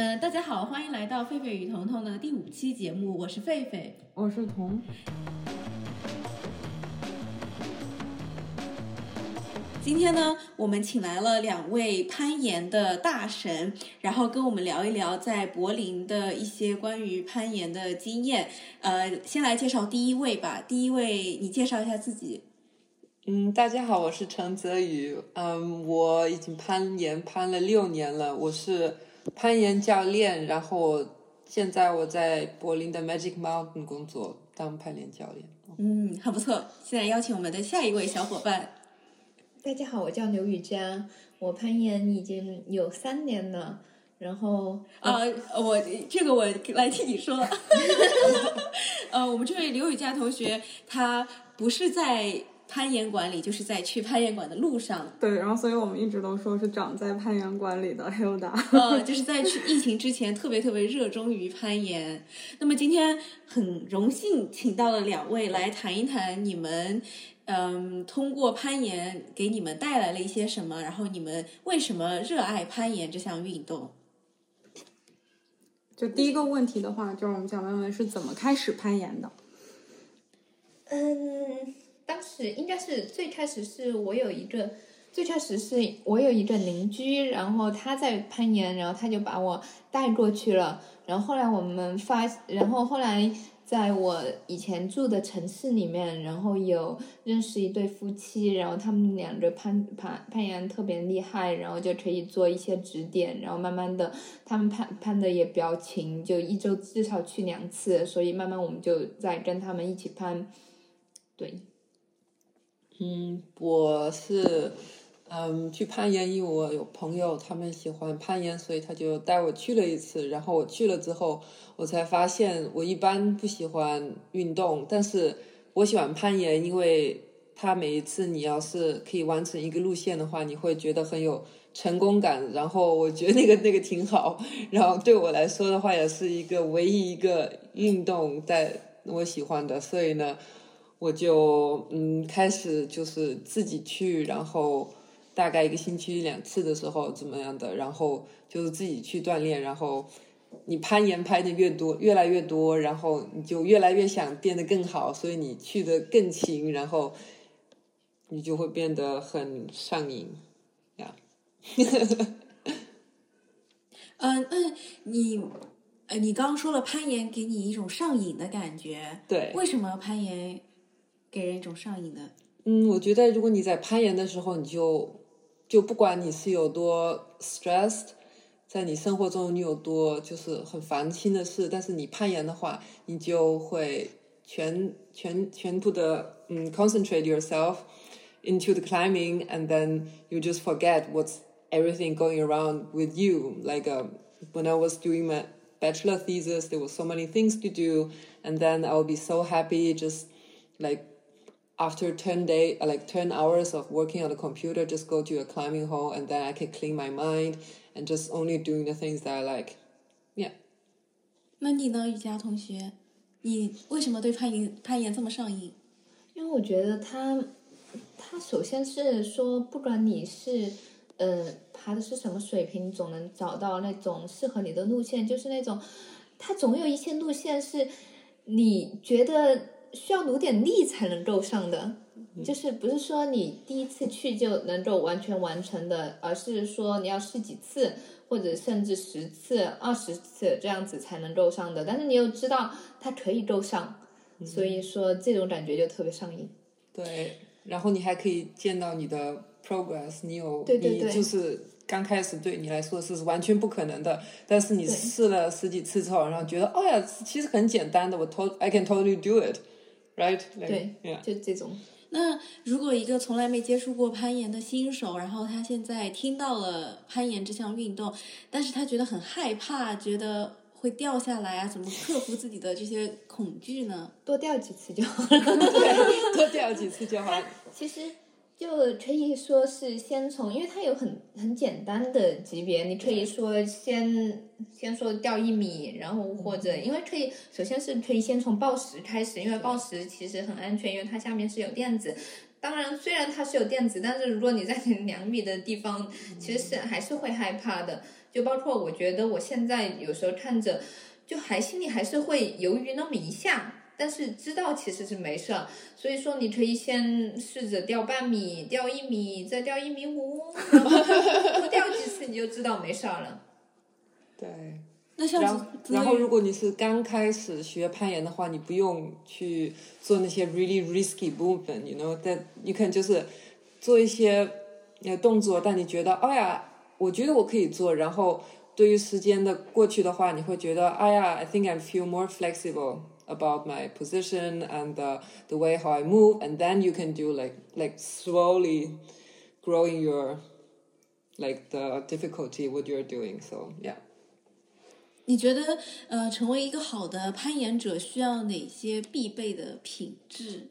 嗯，大家好，欢迎来到狒狒与彤彤的第五期节目，我是狒狒。我是彤。今天呢，我们请来了两位攀岩的大神，然后跟我们聊一聊在柏林的一些关于攀岩的经验。呃，先来介绍第一位吧。第一位，你介绍一下自己。嗯，大家好，我是陈泽宇。嗯，我已经攀岩攀了六年了，我是攀岩教练，然后现在我在柏林的 Magic Mountain 工作，当攀岩教练。嗯，很不错。现在邀请我们的下一位小伙伴。大家好，我叫刘雨佳，我攀岩已经有三年了。然后啊，我这个我来替你说。呃，我们这位刘雨佳同学，他不是在攀岩馆里，就是在去攀岩馆的路上。对，然后所以我们一直都说是长在攀岩馆里的 Hilda。呃，就是在去疫情之前，特别特别热衷于攀岩。那么今天很荣幸请到了两位来谈一谈你们。嗯，通过攀岩给你们带来了一些什么？然后你们为什么热爱攀岩这项运动？就第一个问题的话，就是我们想问问是怎么开始攀岩的？嗯，当时应该是最开始是我有一个，最开始是我有一个邻居，然后他在攀岩，然后他就把我带过去了，然后后来我们发，然后后来。在我以前住的城市里面，然后有认识一对夫妻，然后他们两个攀攀攀岩特别厉害，然后就可以做一些指点，然后慢慢的他们攀攀的也比较勤，就一周至少去两次，所以慢慢我们就在跟他们一起攀，对，嗯，我是。嗯，去攀岩，因为我有朋友，他们喜欢攀岩，所以他就带我去了一次。然后我去了之后，我才发现我一般不喜欢运动，但是我喜欢攀岩，因为它每一次你要是可以完成一个路线的话，你会觉得很有成功感。然后我觉得那个那个挺好。然后对我来说的话，也是一个唯一一个运动在我喜欢的，所以呢，我就嗯开始就是自己去，然后。大概一个星期两次的时候怎么样的，然后就是自己去锻炼，然后你攀岩拍的越多，越来越多，然后你就越来越想变得更好，所以你去的更勤，然后你就会变得很上瘾呀。嗯 嗯，你呃，你刚刚说了攀岩给你一种上瘾的感觉，对，为什么攀岩给人一种上瘾的？嗯，我觉得如果你在攀岩的时候，你就就不管你是有多 stressed，在你生活中你有多就是很烦心的事，但是你攀岩的话，你就会全全全部的嗯 concentrate yourself into the climbing and then you just forget what's everything going around with you. Like uh, when I was doing my bachelor thesis, there were so many things to do, and then I'll be so happy just like after 10 day like 10 hours of working on the computer just go to a climbing hole and then i can clean my mind and just only doing the things that i like yeah 那你呢，雨佳同学？你为什么对攀岩攀岩这么上瘾？因为我觉得它，它首先是说，不管你是，呃，爬的是什么水平，你总能找到那种适合你的路线。就是那种，它总有一些路线是，你觉得。 需要努点力才能够上的，就是不是说你第一次去就能够完全完成的，而是说你要试几次，或者甚至十次、二十次这样子才能够上的。但是你又知道它可以够上，所以说这种感觉就特别上瘾。对，然后你还可以见到你的 progress，你有你就是刚开始对你来说是完全不可能的，但是你试了十几次之后，然后觉得哦呀，其实很简单的，我 to I can totally do it。Right，对，就这种。那如果一个从来没接触过攀岩的新手，然后他现在听到了攀岩这项运动，但是他觉得很害怕，觉得会掉下来啊，怎么克服自己的这些恐惧呢？多掉几次就好了。对，多掉几次就好了。其实。就可以说是先从，因为它有很很简单的级别，你可以说先先说掉一米，然后或者因为可以，首先是可以先从报时开始，因为报时其实很安全，因为它下面是有垫子。当然，虽然它是有垫子，但是如果你在 两米的地方，其实是还是会害怕的。就包括我觉得我现在有时候看着，就还心里还是会犹豫那么一下，但是知道其实是没事儿。所以说你可以先试着掉半米，掉一米，再掉一米五，多掉几次你就知道没事儿了。对。那像然后，然后如果你是刚开始学攀岩的话，你不用去做那些 really risky movement，you know，但你可能就是做一些呃动作，但你觉得，哎呀，我觉得我可以做，然后对于时间的过去的话，你会觉得，哎呀，I think I feel more flexible about my position and the the way how I move, and then you can do like like slowly growing your like the difficulty what you're doing. So yeah. 你觉得呃，成为一个好的攀岩者需要哪些必备的品质？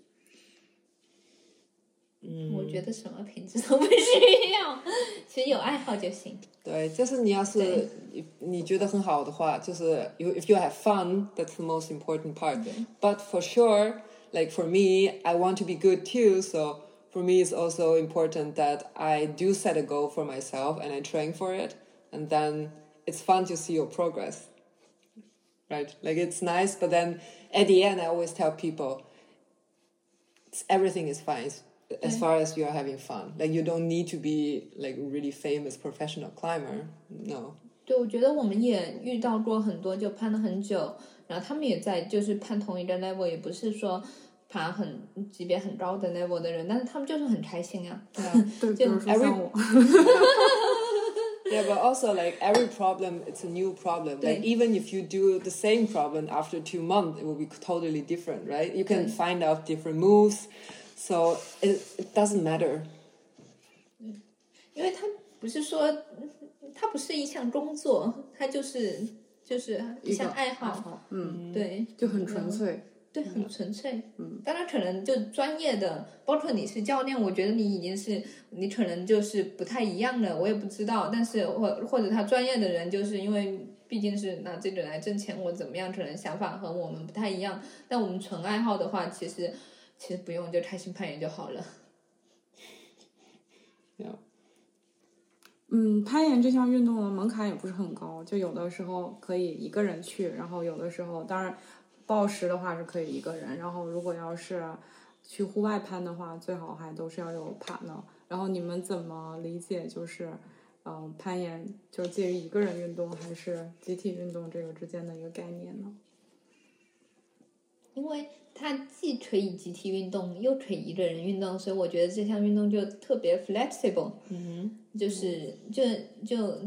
嗯，我觉得什么品质都不需要，其实有爱好就行。对，就是你要是对你你觉得很好的话，就是 you if you have fun, that's the most important part. But for sure, like for me, I want to be good too. So for me, it's also important that I do set a goal for myself and I train for it, and then it's fun to see your progress. Right? Like it's nice, but then at the end, I always tell people, it's, everything is fine as far as you're having fun. Like you don't need to be like really famous professional climber. No. 对，我觉得我们也遇到过很多就攀了很久，然后他们也在就是攀同一个 level，也不是说爬很级别很高的 level 的人，但是他们就是很开心啊。对啊，对，比就如说像我， Yeah, but also like every problem, it's a new problem. Like Right. even if you do the same problem after two months, it will be totally different, right? You can Right. find out different moves, so it, it doesn't matter. 因为他不是说他不是一项工作，他就是就是一项爱好，好，嗯，对就很纯粹。对，很纯粹。嗯，当然可能就专业的，包括你是教练，我觉得你已经是你可能就是不太一样了，我也不知道。但是或或者他专业的人，就是因为毕竟是拿这个来挣钱或怎么样，可能想法和我们不太一样。但我们纯爱好的话，其实其实不用就开心攀岩就好了。Yeah. 嗯，攀岩这项运动的门槛也不是很高，就有的时候可以一个人去，然后有的时候当然报时的话是可以一个人，然后如果要是去户外攀的话，最好还都是要有 partner。然后你们怎么理解就是，嗯、攀岩就是介于一个人运动还是集体运动这个之间的一个概念呢？因为它既可以集体运动，又可以一个人运动，所以我觉得这项运动就特别 flexible。嗯就是就就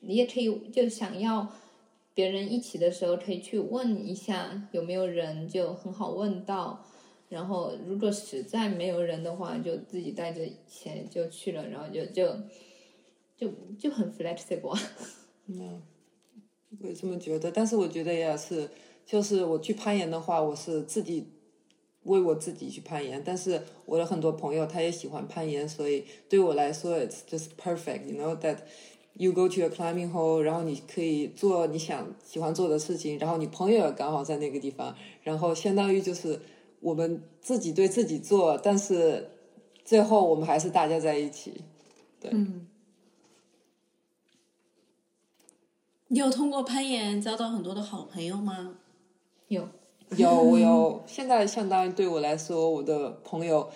你也可以就想要别人一起的时候，可以去问一下有没有人，就很好问到。然后如果实在没有人的话，就自己带着钱就去了，然后就就就就很 flexible 啊。嗯，我也这么觉得，但是我觉得也是，就是我去攀岩的话，我是自己为我自己去攀岩，但是我的很多朋友他也喜欢攀岩，所以对我来说，it's just perfect，you know that you go to a climbing hole，然后你可以做你想喜欢做的事情，然后你朋友也刚好在那个地方，然后相当于就是我们自己对自己做，但是最后我们还是大家在一起。对嗯，你有通过攀岩交到很多的好朋友吗？有有，我有。现在相当于对我来说，我的朋友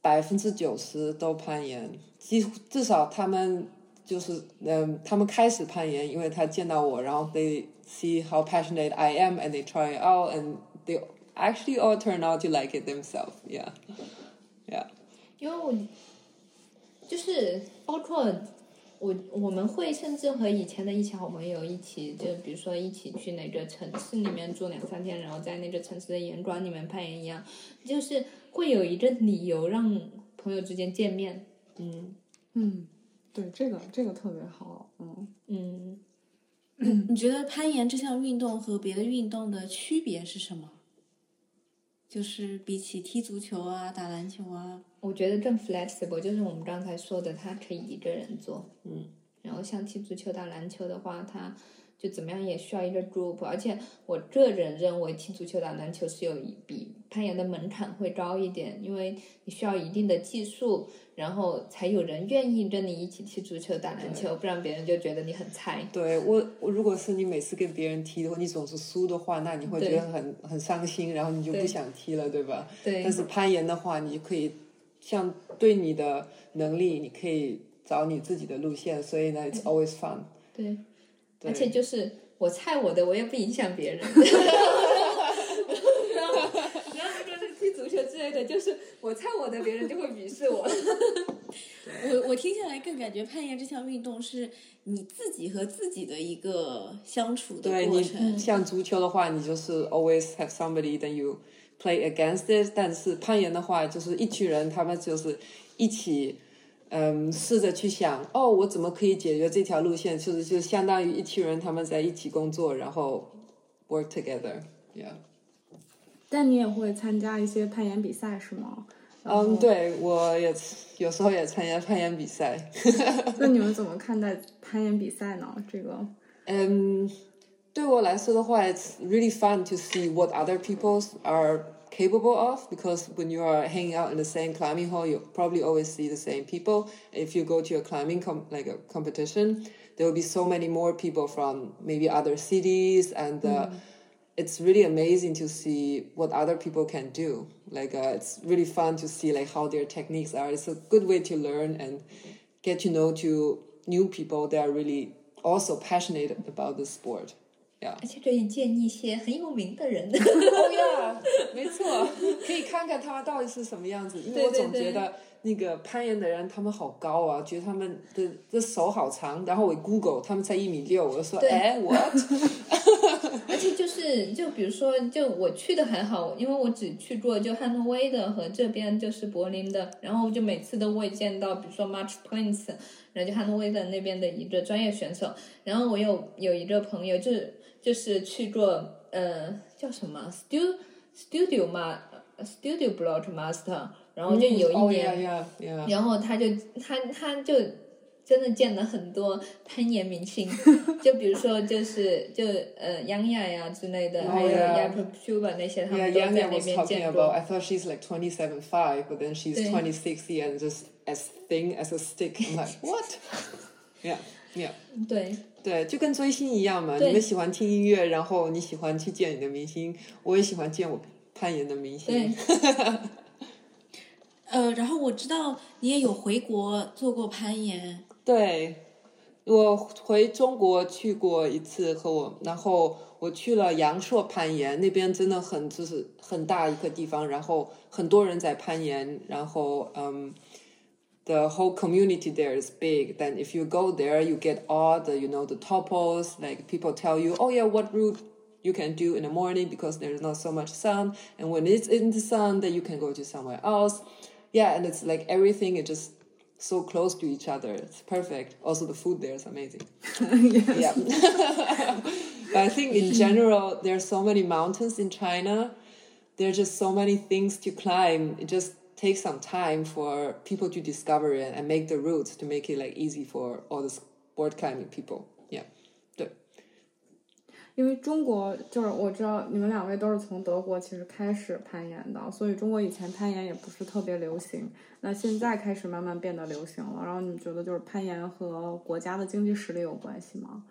百分之九十都攀岩，几乎至少他们就是嗯，他们开始攀岩，因为他见到我，然后 they see how passionate I am and they try it out and they actually all turn out to like it themselves. Yeah, yeah. 因为我就是包括我我们会甚至和以前的一些好朋友一起，就比如说一起去哪个城市里面住两三天，然后在那个城市的岩馆里面攀岩一样，就是会有一个理由让朋友之间见面。嗯，嗯，对，这个这个特别好，嗯。嗯，你觉得攀岩这项运动和别的运动的区别是什么？就是比起踢足球啊、打篮球啊，我觉得更 flexible，就是我们刚才说的，他可以一个人做。嗯。然后像踢足球、打篮球的话，他就怎么样也需要一个 group，而且我个人认为踢足球、打篮球是有一比攀岩的门槛会高一点，因为你需要一定的技术，然后才有人愿意跟你一起踢足球、打篮球，不然别人就觉得你很菜。对我，我如果是你每次跟别人踢的话，你总是输的话，那你会觉得很很伤心，然后你就不想踢了，对吧？对但是攀岩的话，你就可以像对你的能力，你可以找你自己的路线，所以呢，it's always fun。对而且就是我菜我的，我也不影响别人。然后，然后如果是踢足球之类的，就是我菜我的，别人就会鄙视我。我我听下来更感觉攀岩这项运动是你自己和自己的一个相处的对你过程。像足球的话，你就是 always have somebody then you play against it。但是攀岩的话，就是一群人，他们就是一起，嗯，试着去想，哦，我怎么可以解决这条路线？就是就相当于一群人他们在一起工作，然后 work together。Yeah。但你也会参加一些攀岩比赛是吗？嗯，对，我也有时候也参加攀岩比赛。那你们怎么看待攀岩比赛呢？这个嗯，对我来说的话，it's really fun to see what other people are capable of because when you are hanging out in the same climbing hall, you probably always see the same people. If you go to a climbing com- like a competition, there will be so many more people from maybe other cities and. Uh, it's really amazing to see what other people can do. Like uh, it's really fun to see like how their techniques are. It's a good way to learn and get to know to new people that are really also passionate about the sport. 而且可以见一些很有名的人。Oh yeah，没错，可以看看他们到底是什么样子。因为我总觉得那个攀岩的人他们好高啊，觉得他们的的手好长。然后我 Google 他们才一米六，我就说对哎 what？而且就是，就比如说，就我去的还好，因为我只去过就汉诺威的和这边就是柏林的，然后就每次都会见到，比如说 March Prince，然后就汉诺威的那边的一个专业选手，然后我有有一个朋友就是就是去做呃叫什么 Studio Studio 嘛 Studio Block Master，然后就有一 Oh 年 yeah yeah yeah。然后他就他他就真的见了很多攀岩明星，就比如说就是就呃杨雅呀之类的，还有. Jakob Schuber 那些，他们都在那边见.过。I thought she's like twenty seven five, but then she's twenty six and just as thin as a stick. I'm like what? Yeah, yeah. 对对，就跟追星一样嘛。你们喜欢听音乐，然后你喜欢去见你的明星，我也喜欢见我攀岩的明对星。呃，然后我知道你也有回国做过攀岩，对，我回中国去过一次，和我，然后我去了阳朔攀岩，那边真的很就是很大一个地方，然后很多人在攀岩，然后嗯。The whole community there is big. Then if you go there, you get all the you know the topos. Like people tell you, oh yeah, what route you can do in the morning because there's not so much sun, and when it's in the sun, then you can go to somewhere else. Yeah, and it's like everything is just so close to each other. It's perfect. Also, the food there is amazing. Yeah. but I think in general, there are so many mountains in China. There are just so many things to climb. It just takes some time for people to discover it and make the routes to make it like easy for all the sport climbing people. Yeah. 对。因为中国就是我知道你们两位都是从德国其实开始攀岩的，所以中国以前攀岩也不是特别流行，那现在开始慢慢变得流行了。然后你们觉得就是攀岩和国家的经济实力有关系吗？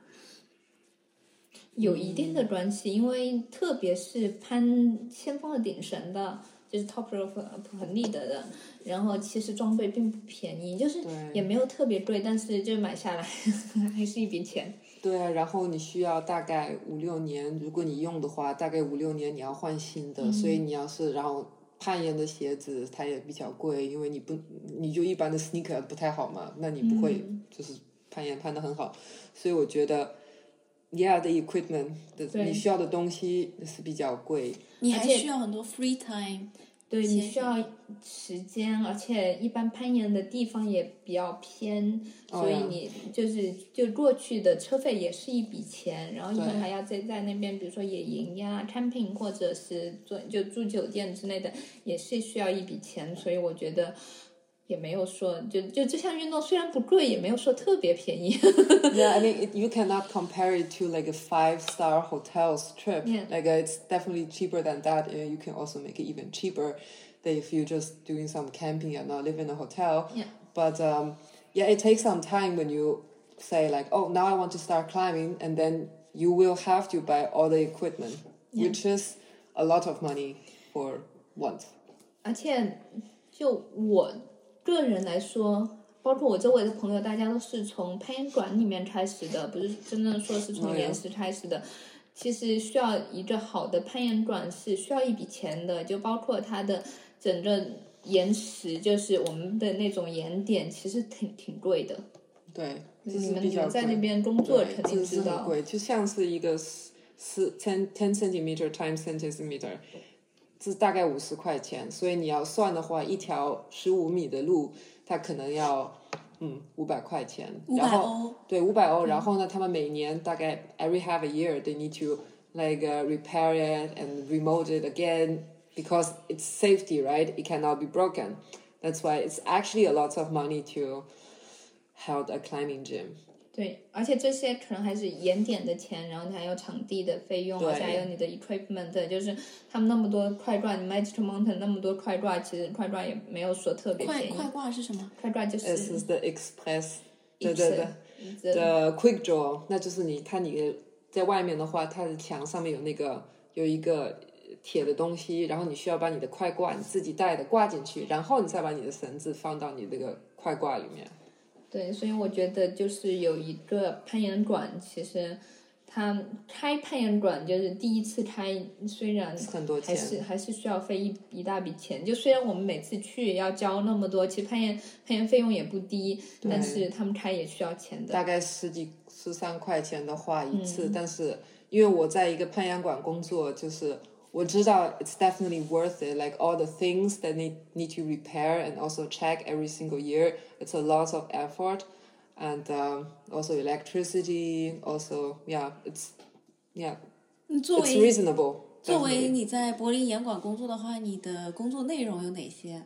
有一定的关系，因为特别是攀先锋的顶绳的，就是 top rope 很立得的，然后其实装备并不便宜，就是也没有特别贵，但是就买下来 还是一笔钱。对啊，然后你需要大概五六年，如果你用的话，大概五六年你要换新的，所以你要是然后攀岩的鞋子它也比较贵，因为你不你就一般的 sneaker 不太好嘛，那你不会就是攀岩攀的很好，所以我觉得，yeah the equipment 的对。你需要的东西是比较贵，你还需要很多 free time。对你需要时间，而且一般攀岩的地方也比较偏，所以你就是就过去的车费也是一笔钱，然后你对。还要在在那边，比如说野营呀、camping 或者是做就住酒店之类的，也是需要一笔钱，所以我觉得也没有说就就这项运动虽然不贵，也没有说特别便宜。 Yeah, I mean, it, you cannot compare it to like a five-star hotel's trip. Yeah. Like uh, it's definitely cheaper than that. Uh, you can also make it even cheaper than if you're just doing some camping and not live in a hotel. Yeah. But um, yeah, it takes some time when you say like, oh, now I want to start climbing, and then you will have to buy all the equipment, which is a lot of money for once. 而且就我 个人来说，包括我周围的朋友，大家都是从攀岩馆里面开始的，不是真正说是从哦岩石开始的。其实需要一个好的攀岩馆是需要一笔钱的，就包括它的整个岩石，就是我们的那种岩点，其实挺挺贵的。对，你们是比较你们在那边工作肯定知道贵，就像是一个四四 ten ten centimeter times ten centimeter，这大概五十块钱，所以你要算的话，一条十五米的路，它可能要嗯五百块钱，五然后百欧，对五百欧，然后呢，他们每年大概 every half a year they need to like uh, repair it and remold it again because it's safety, right? It cannot be broken. That's why it's actually a lot of money to hold a climbing gym. 对，而且这些可能还是盐点的钱，然后你还有场地的费用，而且还有你的 equipment，就是他们那么多快挂，你 Magic Mountain 那么多快挂，其实快挂也没有说特别便宜。快快挂是什么？快挂就是 This is the express，对对对。的的 quick draw，那就是你看你在外面的话，它的墙上面有那个有一个铁的东西，然后你需要把你的快挂你自己带的挂进去，然后你再把你的绳子放到你那个快挂里面。对，所以我觉得就是有一个攀岩馆，其实他开攀岩馆就是第一次开，虽然很多钱还是还是需要费一一大笔钱。就虽然我们每次去要交那么多，其实攀岩攀岩费用也不低，但是他们开也需要钱的。大概十几十三块钱的话一次，但是因为我在一个攀岩馆工作，就是我知道 it's definitely worth it. Like all the things that need need to repair and also check every single year. It's a lot of effort, and um, also electricity. Also, yeah, it's yeah, 嗯作 it's 为 reasonable. 作为 definitely. 你在柏林严馆工作的话，你的工作内容有哪些？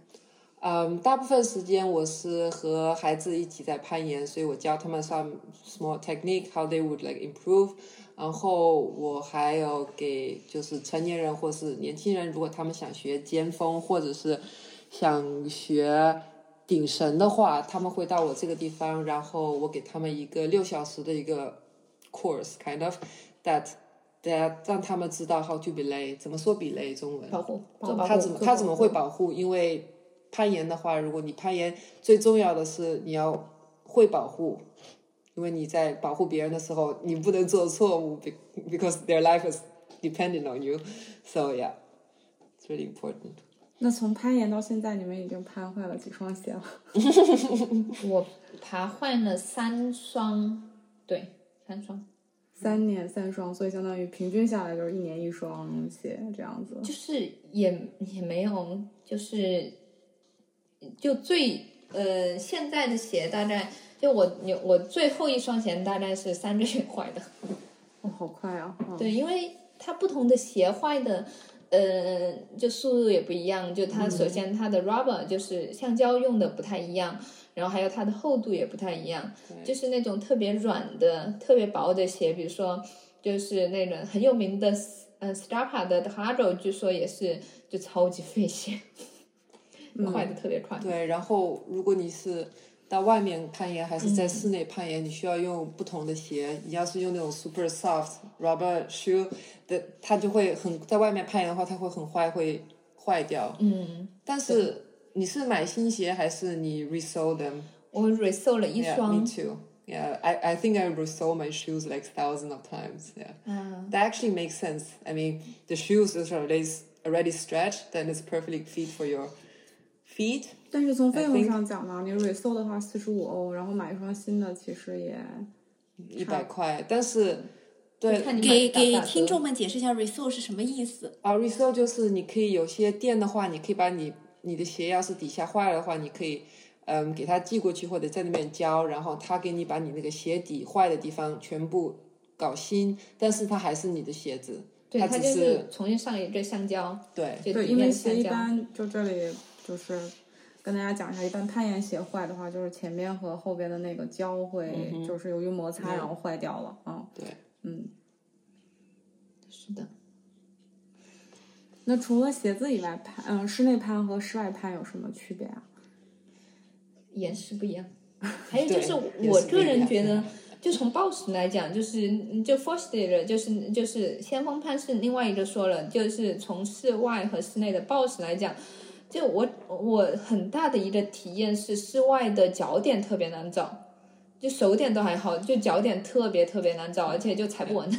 嗯，大部分时间我是和孩子一起在攀岩，所以我教他们 some small technique how they would like improve。 然后我还有给就是成年人或是年轻人，如果他们想学尖峰或者是想学顶神的话，他们会到我这个地方，然后我给他们一个六小时的一个 course，kind of that that 让他们知道 how to belay，怎么说 belay 中文？保护他怎么他怎么会保护？因为攀岩的话，如果你攀岩，最重要的是你要会保护，因为你在保护别人的时候，你不能做错误，be-，because their life is dependent on you. So yeah, it's really important. 那从攀岩到现在，你们已经攀坏了几双鞋了？我爬坏了三双，对，三双。三年三双，所以相当于平均下来就是一年一双鞋这样子。就是也也没有，就是就最呃现在的鞋大概就我有我最后一双鞋大概是三个月坏的，哦，好快啊！嗯、对，因为它不同的鞋坏的。呃，就速度也不一样，就它首先它的 rubber 就是橡胶用的不太一样，然后还有它的厚度也不太一样，就是那种特别软的、特别薄的鞋，比如说就是那种很有名的呃 Starpa 的 Haro，据说也是就超级费鞋，坏的特别快。对，然后如果你是到外面攀岩还是在室内攀岩，你需要用不同的鞋。你要是用那种 super soft rubber shoe 的，它就会很在外面攀岩的话，它会很坏，会坏掉。嗯，但是你是买新鞋还是你 resole them？我 resole 了一 Yeah, 双 me too. Yeah, I, I think I resole my shoes like thousands of times. Yeah, 啊， that actually makes sense. I mean, the shoes is already already stretched, then it's perfectly fit for your feet. 但是从费用上讲呢，你 resole 的话四十五欧，然后买一双新的其实也一百块，但是对给给听众们解释一下 resole 是什么意思？啊，resole 就是你可以有些店的话，你可以把你你的鞋要是底下坏了的话，你可以嗯给他寄过去，或者在那边交，然后他给你把你那个鞋底坏的地方全部搞新，但是它还是你的鞋子，对，它只它就是重新上一个橡胶，对对，因为鞋一。般就这里就是跟大家讲一下，一般攀岩鞋坏的话，就是前面和后边的那个胶会，就是由于摩擦然后坏掉了。啊，对，嗯。是的。那除了鞋子以外，攀嗯，室内攀和室外攀有什么区别啊？岩石不一样。还有就是，我个人觉得，就从 BOSS 来讲，就是就 f o r s t e r 就是就是先锋攀是另外一个说了，就是从室外和室内的 BOSS 来讲。就我我很大的一个体验是，室外的脚点特别难找，就手点都还好，就脚点特别特别难找，而且就踩不稳。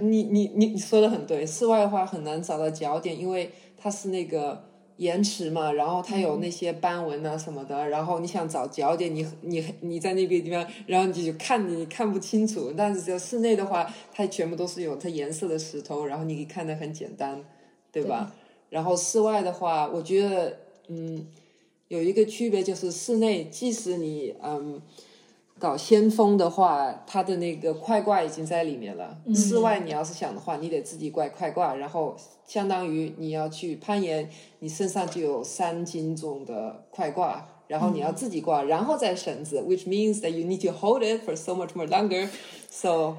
你你你你说的很对，室外的话很难找到脚点，因为它是那个延迟嘛，然后它有那些斑纹啊什么的，然后你想找脚点，你你你在那个地方，然后你就看你看不清楚。但是在室内的话，它全部都是有它颜色的石头，然后你可以看的很简单，对吧？然后室外的话，我觉得，嗯，有一个区别就是室内，即使你嗯搞先锋的话，它的那个快挂已经在里面了。室外你要是想的话，你得自己挂快挂，然后相当于你要去攀岩，你身上就有三斤重的快挂，然后你要自己挂，然后再绳子，which means that you need to hold it for so much more longer. So,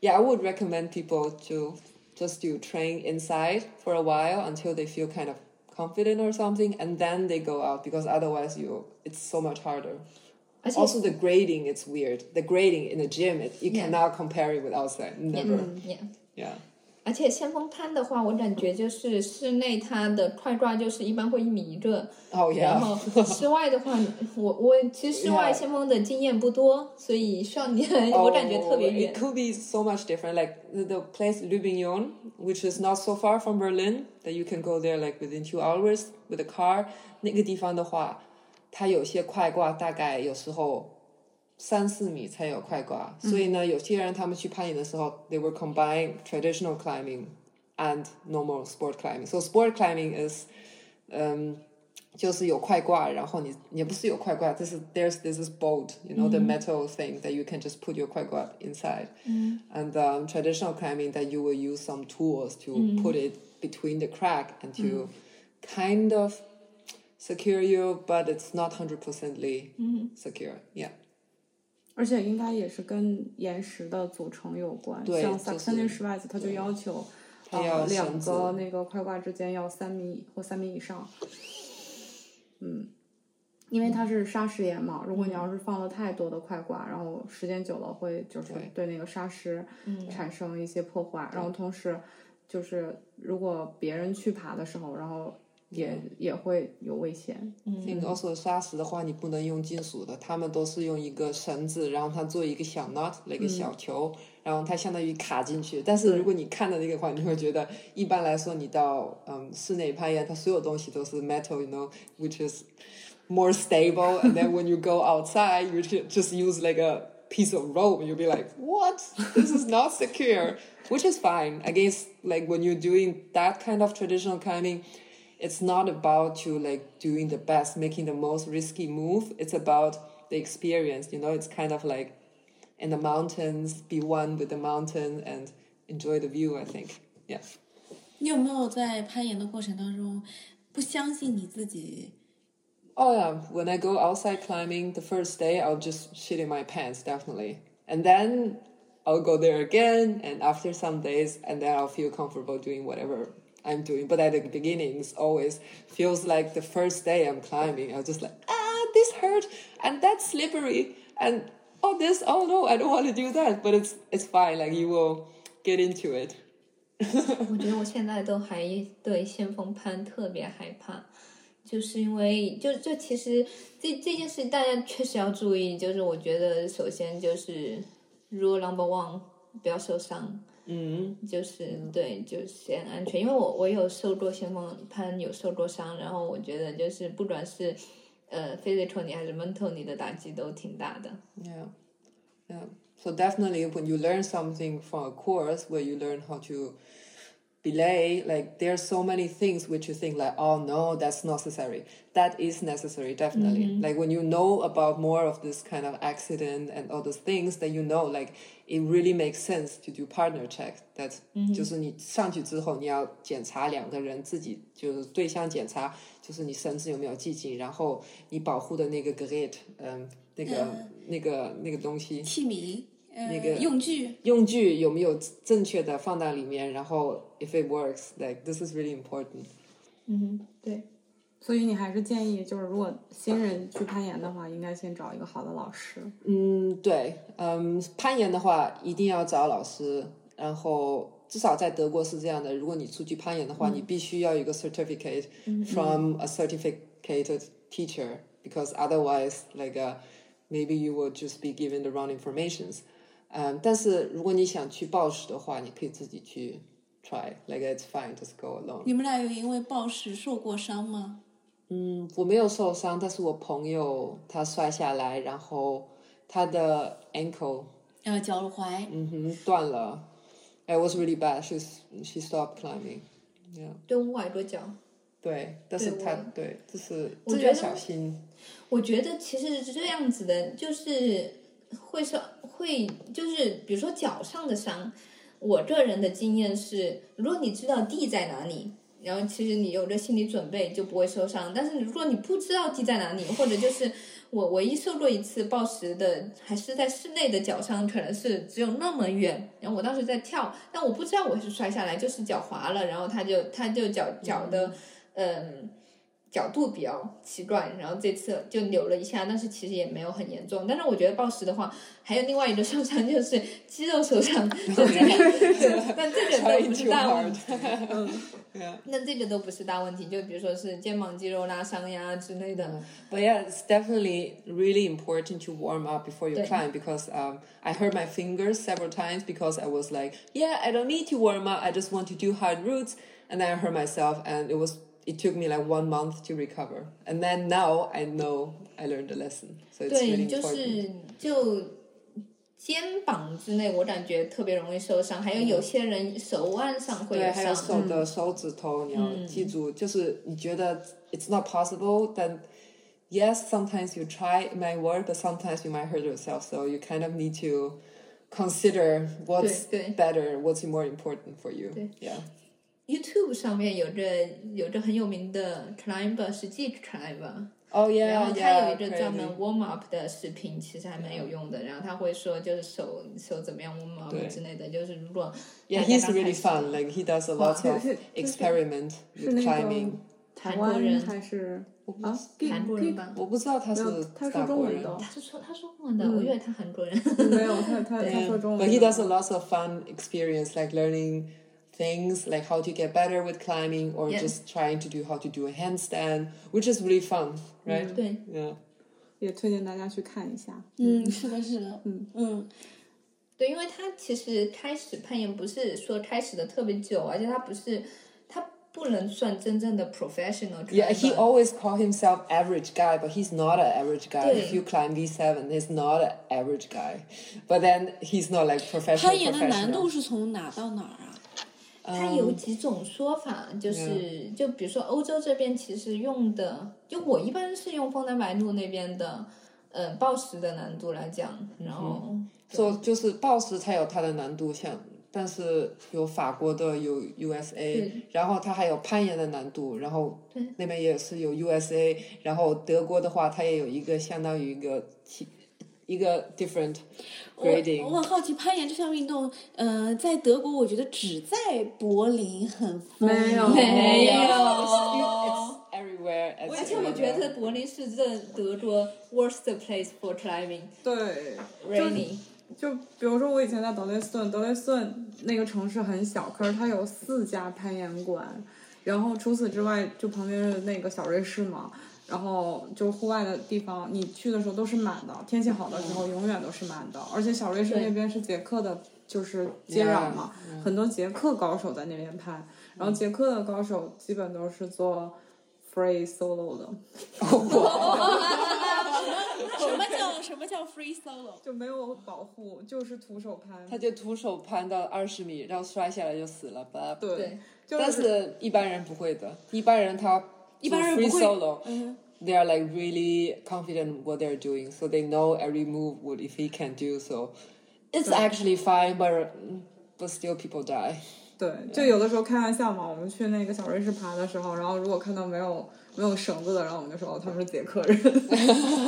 yeah, I would recommend people to. Just to train inside for a while until they feel kind of confident or something and then they go out because otherwise you it's so much harder. Also the grading it's weird. The grading in the gym it, you yeah. cannot compare it with outside. Never. Mm, yeah. Yeah 而且先锋滩的话，我感觉就是室内它的快挂就是一般会一米一个，然后室外的话，我我其实室外先锋的经验不多，所以需要你我感觉特别远。It could be so much different, like the place Lubignon, which is not so far from Berlin, that you can go there like within two hours with a car. 那个地方的话，它有些快挂大概有时候。三四米才有快挂，所以呢，有些人他们去攀岩的时候，they will combine traditional climbing and normal sport climbing. So sport climbing is，嗯，就是有快挂，然后你也不是有快挂，这是 there's this is bolt，you know the metal thing that you can just put your 快挂 inside. And um, traditional climbing that you will use some tools to put it between the crack and to kind of secure you, but it's not hundred percently secure. Yeah. 而且应该也是跟岩石的组成有关，像萨克森林石外子，它就要求，呃，两个那个快挂之间要三米或三米以上。嗯，因为它是砂石岩嘛，如果你要是放了太多的快挂，然后时间久了会就是对那个砂石产生一些破坏，然后同时就是如果别人去爬的时候，然后。也也会有危险。那个 also 砂石的话，你不能用金属的，他们都是用一个绳子，然后它做一个小 knot 那个小球，然后它相当于卡进去。但是如果你看的那个话，你会觉得一般来说，你到嗯室内攀岩，它所有东西都是 metal，you know，which is more stable. And then when you go outside, you just use like a piece of rope, you'll be like, what? This is not secure, which is fine. I guess like when you're doing that kind of traditional climbing it's not about you like doing the best, making the most risky move. It's about the experience. You know, it's kind of like in the mountains, be one with the mountain and enjoy the view. I think, yeah. 你有没有在攀岩的过程当中不相信你自己？Oh yeah, when I go outside climbing, the first day I'll just shit in my pants, definitely. And then I'll go there again, and after some days, and then I'll feel comfortable doing whatever I'm doing. But at the beginning, it's always feels like the first day I'm climbing. I was just like, ah, this hurt, and that's slippery, and oh, this, oh no, I don't want to do that. But it's it's fine. Like you will get into it. 我觉得我现在都还对先锋攀特别害怕，就是因为就就其实这这件事大家确实要注意，就是我觉得首先就是 rule number one，不要受伤。 嗯，就是对，就先安全，因为我我有受过先锋攀，有受过伤，然后我觉得就是不管是呃 physical 你还是 mental 你的打击都挺大的。Yeah, yeah. So definitely when you learn something from a course where you learn how to belay, like there are so many things which you think like, oh no, that's not necessary. That is necessary, definitely. Like when you know about more of this kind of accident and all those things, then you know like it really makes sense to do partner check. That 就是你上去之后，你要检查两个人自己就是对象检查，就是你绳子有没有系紧，然后你保护的那个 gate，嗯，那个、那个那个东西，器皿，呃， 那个用具，用具有没有正确的放到里面，然后 if it works, like this is really important. 嗯，对，所以你还是建议，就是如果新人去攀岩的话，应该先找一个好的老师。嗯，对，嗯，攀岩的话一定要找老师，然后至少在德国是这样的，如果你出去攀岩的话，你必须要有一个 certificate from a certificated teacher because otherwise, like, uh, maybe you will just be given the wrong informations. 嗯，但是如果你想去暴食的话，你可以自己去 try，like it's fine, just go alone. 你们俩有因为暴食受过伤吗？嗯，我没有受伤，但是我朋友他摔下来，然后他的 ankle 呃，脚踝，嗯哼断了。It was really bad. She's she stopped climbing. Yeah. 对我崴过脚。对，但是对他我对，就是我觉得这要小心。我觉得其实是这样子的，就是会受会就是比如说脚上的伤，我个人的经验是，如果你知道地在哪里，然后其实你有这心理准备就不会受伤。但是如果你不知道地在哪里，或者就是我唯一受过一次暴食的，还是在室内的脚伤，可能是只有那么远。然后我当时在跳，但我不知道我是摔下来，就是脚滑了，然后他就他就脚脚的嗯。角度比较奇怪，然后这次就扭了一下，但是其实也没有很严重。但是我觉得暴食的话，还有另外一个受伤就是肌肉受伤，就这个，对但这个都 Trying 不是 too 大问 hard. 题。 yeah. 那这个都不是大问题，就比如说是肩膀肌肉拉伤呀之类的。 But yeah, it's definitely really important to warm up before you 对 climb because um, I hurt my fingers several times because I was like, yeah, I don't need to warm up. I just want to do hard routes. And then I hurt myself and it was it took me like one month to recover. And then now I know I learned a lesson. So it's 对， really 就 important. 是就肩膀之内，我感觉特别容易受伤，还有有些人手腕上会对，有还有伤。手的手指头，你要记住，就是你觉得 it's not possible, then yes, sometimes you try, it might work, but sometimes you might hurt yourself. So you kind of need to consider what's 对对 better, what's more important for you. 对 Yeah. YouTube 上面有着有着很有名的 climber 是 G climber，Oh 然 yeah, 后他有一个专门 warm up 的视频，其实还蛮有用的。然后他会说，就是手手怎么样 warm up 之类的，就是如果 Yeah, he's really fun. Like he does a lot of 是是 experiment with climbing. 台韩国人湾还是啊？韩国人吧，我不知道他是他法国人。说中文的，他是说他说中文的，我以为他韩国人。没有他他他说中文 But。he does a lot of fun experience, like learning things, like how to get better with climbing, or Yeah. just trying to do how to do a handstand, which is really fun, right? 对， Yeah. 也推荐大家去看一下。嗯，是的，是的，嗯嗯，对，因为他其实开始攀岩不是说开始的特别久，而且他不是他不能算真正的 professional。 Yeah, he always called himself average guy, but he's not an average guy. If 对。 you climb V7, he's not an average guy. But then he's not like professional 攀岩的难度 professional. 是从哪到哪儿啊？ 它有几种说法，就是就比如说欧洲这边其实用的，就我一般是用枫丹白露那边的，呃，暴食的难度来讲，然后 So 就是暴食才有它的难度，像但是有法国的有 USA，然后它还有攀岩的难度，然后那边也是有 USA，然后德国的话它也有一个相当于一个其一个 different 我 grading。我很好奇，攀岩这项运动，呃，在德国，我觉得只在柏林很没有没有 It's everywhere. 而且我觉.得柏林是这德国 worst place for climbing 对，rainy。就比如说我以前在德累斯顿，德累斯顿那个城市很小，可是它有四家攀岩馆，然后除此之外，就旁边是那个小瑞士嘛，然后就户外的地方，你去的时候都是满的，天气好的时候永远都是满的，而且小瑞士那边是捷克的，就是接壤嘛，很多捷克高手在那边拍，然后捷克的高手基本都是做 free solo 的，什么叫什么叫 free solo？就没有保护，就是徒手攀。他就徒手攀到二十米，然后摔下来就死了吧？对但是一般人不会的，一般人他一般人 free 不会 solo，、嗯 they are like really confident what they're doing, so they know every move what if he can do. So it's actually fine, but but still people die. 对，就有的时候开玩笑嘛，我们去那个小瑞士爬的时候，然后如果看到没有 没有绳子的，然后我们就说哦，他们是捷克人。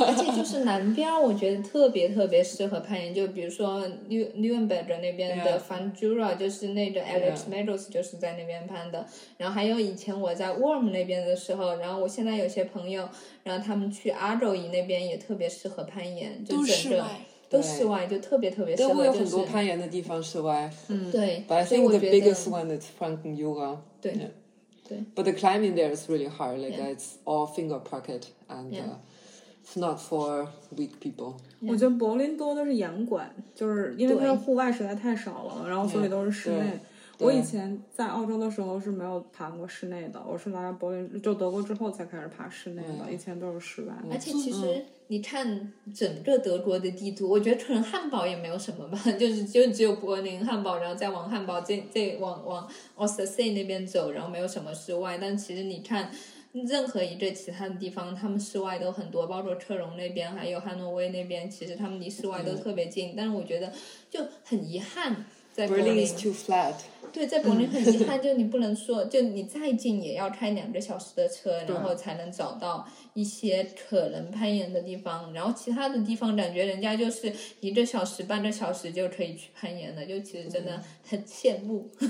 而且就是南边，我觉得特别特别适合攀岩，就比如说 New Nuremberg 那边的 Yeah. Fan Jura，就是那个 Alex Meadows 就是在那边攀的。然后还有以前我在 Worm 那边的时候，然后我现在有些朋友，然后他们去阿周伊那边也特别适合攀岩，就都整个。都室外，就特别特别适合，有很多攀岩的地方室外。嗯对 But I，think 我 the 觉得 biggest one is Franken Jura. 对 Yeah. 对 But the climbing there is really hard. Like Yeah. it's all finger pocket, and Yeah. uh, it's not for weak people. 我觉得柏林多的是岩馆，就是因为它的户外实在太少了，然后所以都是室内。对我以前在澳洲的时候是没有爬过室内的，我是来柏林就德国之后才开始爬室内的，以前都是室外。而且其实你看整个德国的地图，我觉得可能汉堡也没有什么吧，就是就只有柏林、汉堡，然后再往汉堡这这往往 o s t e r 那边走，然后没有什么室外。但其实你看任何一个其他的地方，他们室外都很多，包括科隆那边还有汉诺威那边，其实他们离室外都特别近。但是我觉得就很遗憾。在柏 Berlin 林 is too flat. 对，在柏林很遗憾，就你不能说，就你再近也要开两个小时的车，然后才能找到一些可能攀岩的地方。然后其他的地方感觉人家就是一个小时、半个小时就可以去攀岩了，就其实真的很羡慕。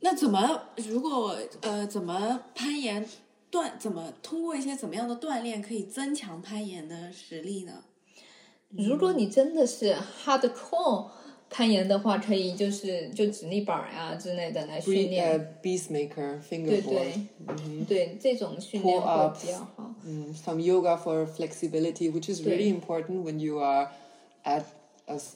那怎么如果呃怎么攀岩锻怎么通过一些怎么样的锻炼可以增强攀岩的实力呢？如果你真的是 hardcore 攀岩的话，可以就是就直立板呀、之类的来训 Bre- 练。 uh, beast maker, 对 fingerboard. 对对，这种训练 Pull 会 ups 比较好。 Mm, some yoga for flexibility, which is really important when you are at a s-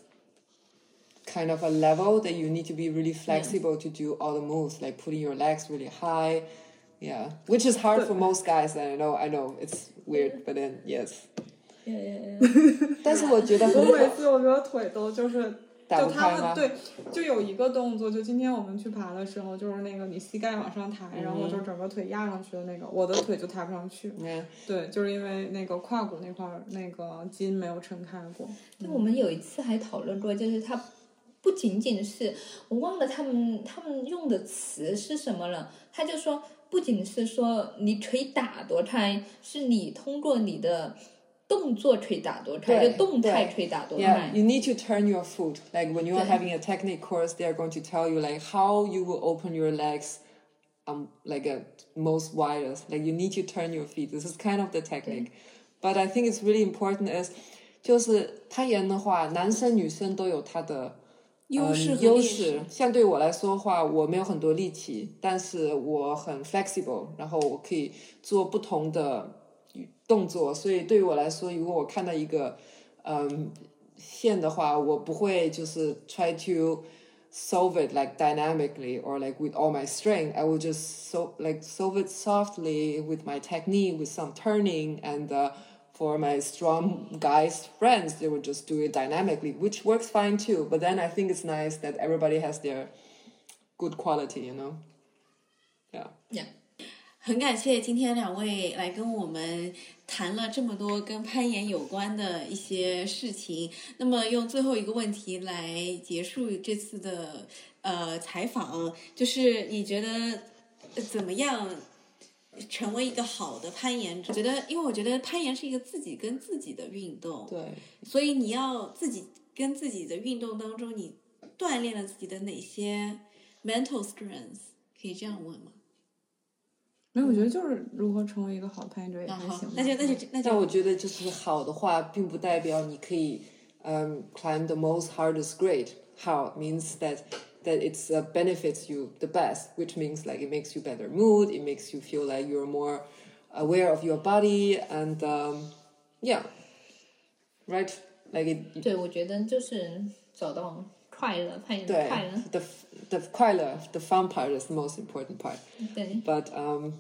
kind of a level that you need to be really flexible to do all the moves, like putting your legs really high. Yeah, which is hard for most guys. I know, I know, it's weird, but then yes. 但是我觉得我每次我觉得腿都就是。 打就？他们对，就有一个动作，就今天我们去爬的时候，就是那个你膝盖往上抬，然后就整个腿压上去的那个，我的腿就抬不上去。对，就是因为那个胯骨那块儿那个筋没有撑开过。那我们有一次还讨论过，就是他不仅仅是我忘了他们他们用的词是什么了，他就说不仅是说你腿打多开，是你通过你的动作可以打多开，对就动态对可以打多 Yeah, you need to turn your foot. Like when you are having a technique course, they are going to tell you like how you will open your legs, um, like a most widest. Like you need to turn your feet. This is kind of the technique. But I think it's really important is，就是攀岩的话，男生女生都有他的优势优势势。。像对我来说的话，我没有很多力气，但是我很 flexible，然后我可以做不同的动作，所以对于我来说，如果我看到一个嗯线的话，我不会就是 try to solve it like dynamically or like with all my strength. I will just so like solve it softly with my technique, with some turning and. Uh, for my strong guys friends, they would just do it dynamically, which works fine too. But then I think it's nice that everybody has their good quality, you know. Yeah. 很感谢今天两位来跟我们谈了这么多跟攀岩有关的一些事情。那么用最后一个问题来结束这次的呃采访，就是你觉得呃怎么样成为一个好的攀岩者？觉得，因为我觉得攀岩是一个自己跟自己的运动，对，所以你要自己跟自己的运动当中，你锻炼了自己的哪些 mental strengths？可以这样问吗？没有，我觉得就是如何成为一个好的攀岩者也啊好还行吧。，那就那就那就但我觉得就是好的话，并不代表你可以um, climb the most hardest grade. How it means that that it's uh, benefits you the best, which means like it makes you better mood, it makes you feel like you're more aware of your body, and um, yeah, right, like it. 对，我觉得就是找到快乐，攀岩的快乐。 the the 快乐 the fun part is the most important part. 对， but um,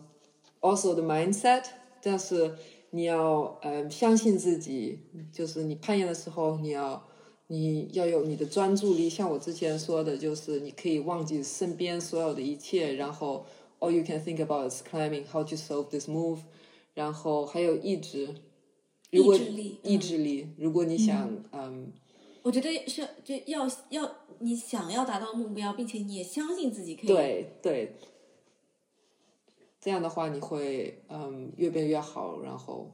Also the mindset. 但是你要嗯相信自己，就是你攀岩的时候，你要你要有你的专注力。像我之前说的，就是你可以忘记身边所有的一切，然后 all you can think about is climbing, how to solve this move，然后还有意志。如果意志力嗯意志力，如果你想嗯我觉得是就要要你想要达到目标，并且你也相信自己可以。对对，这样的话你会嗯越变越好，然后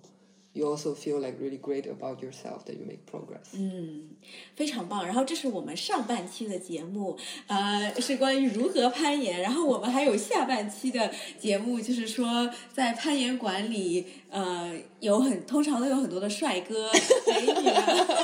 you also feel like really great about yourself that you make progress。嗯，非常棒。然后这是我们上半期的节目，呃，是关于如何攀岩。然后我们还有下半期的节目，就是说在攀岩馆里，呃，有很通常都有很多的帅哥美女啊。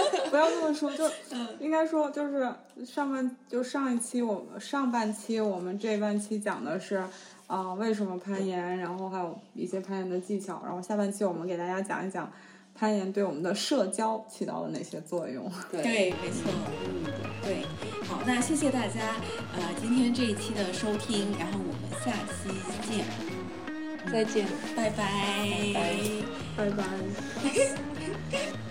不要这么说，就嗯应该说就是上半就上一期我们上半期我们这半期讲的是啊、为什么攀岩，然后还有一些攀岩的技巧，然后下半期我们给大家讲一讲攀岩对我们的社交起到了哪些作用。对，没错，嗯，对。好，那谢谢大家，呃，今天这一期的收听，然后我们下期见，再见。拜拜拜拜拜。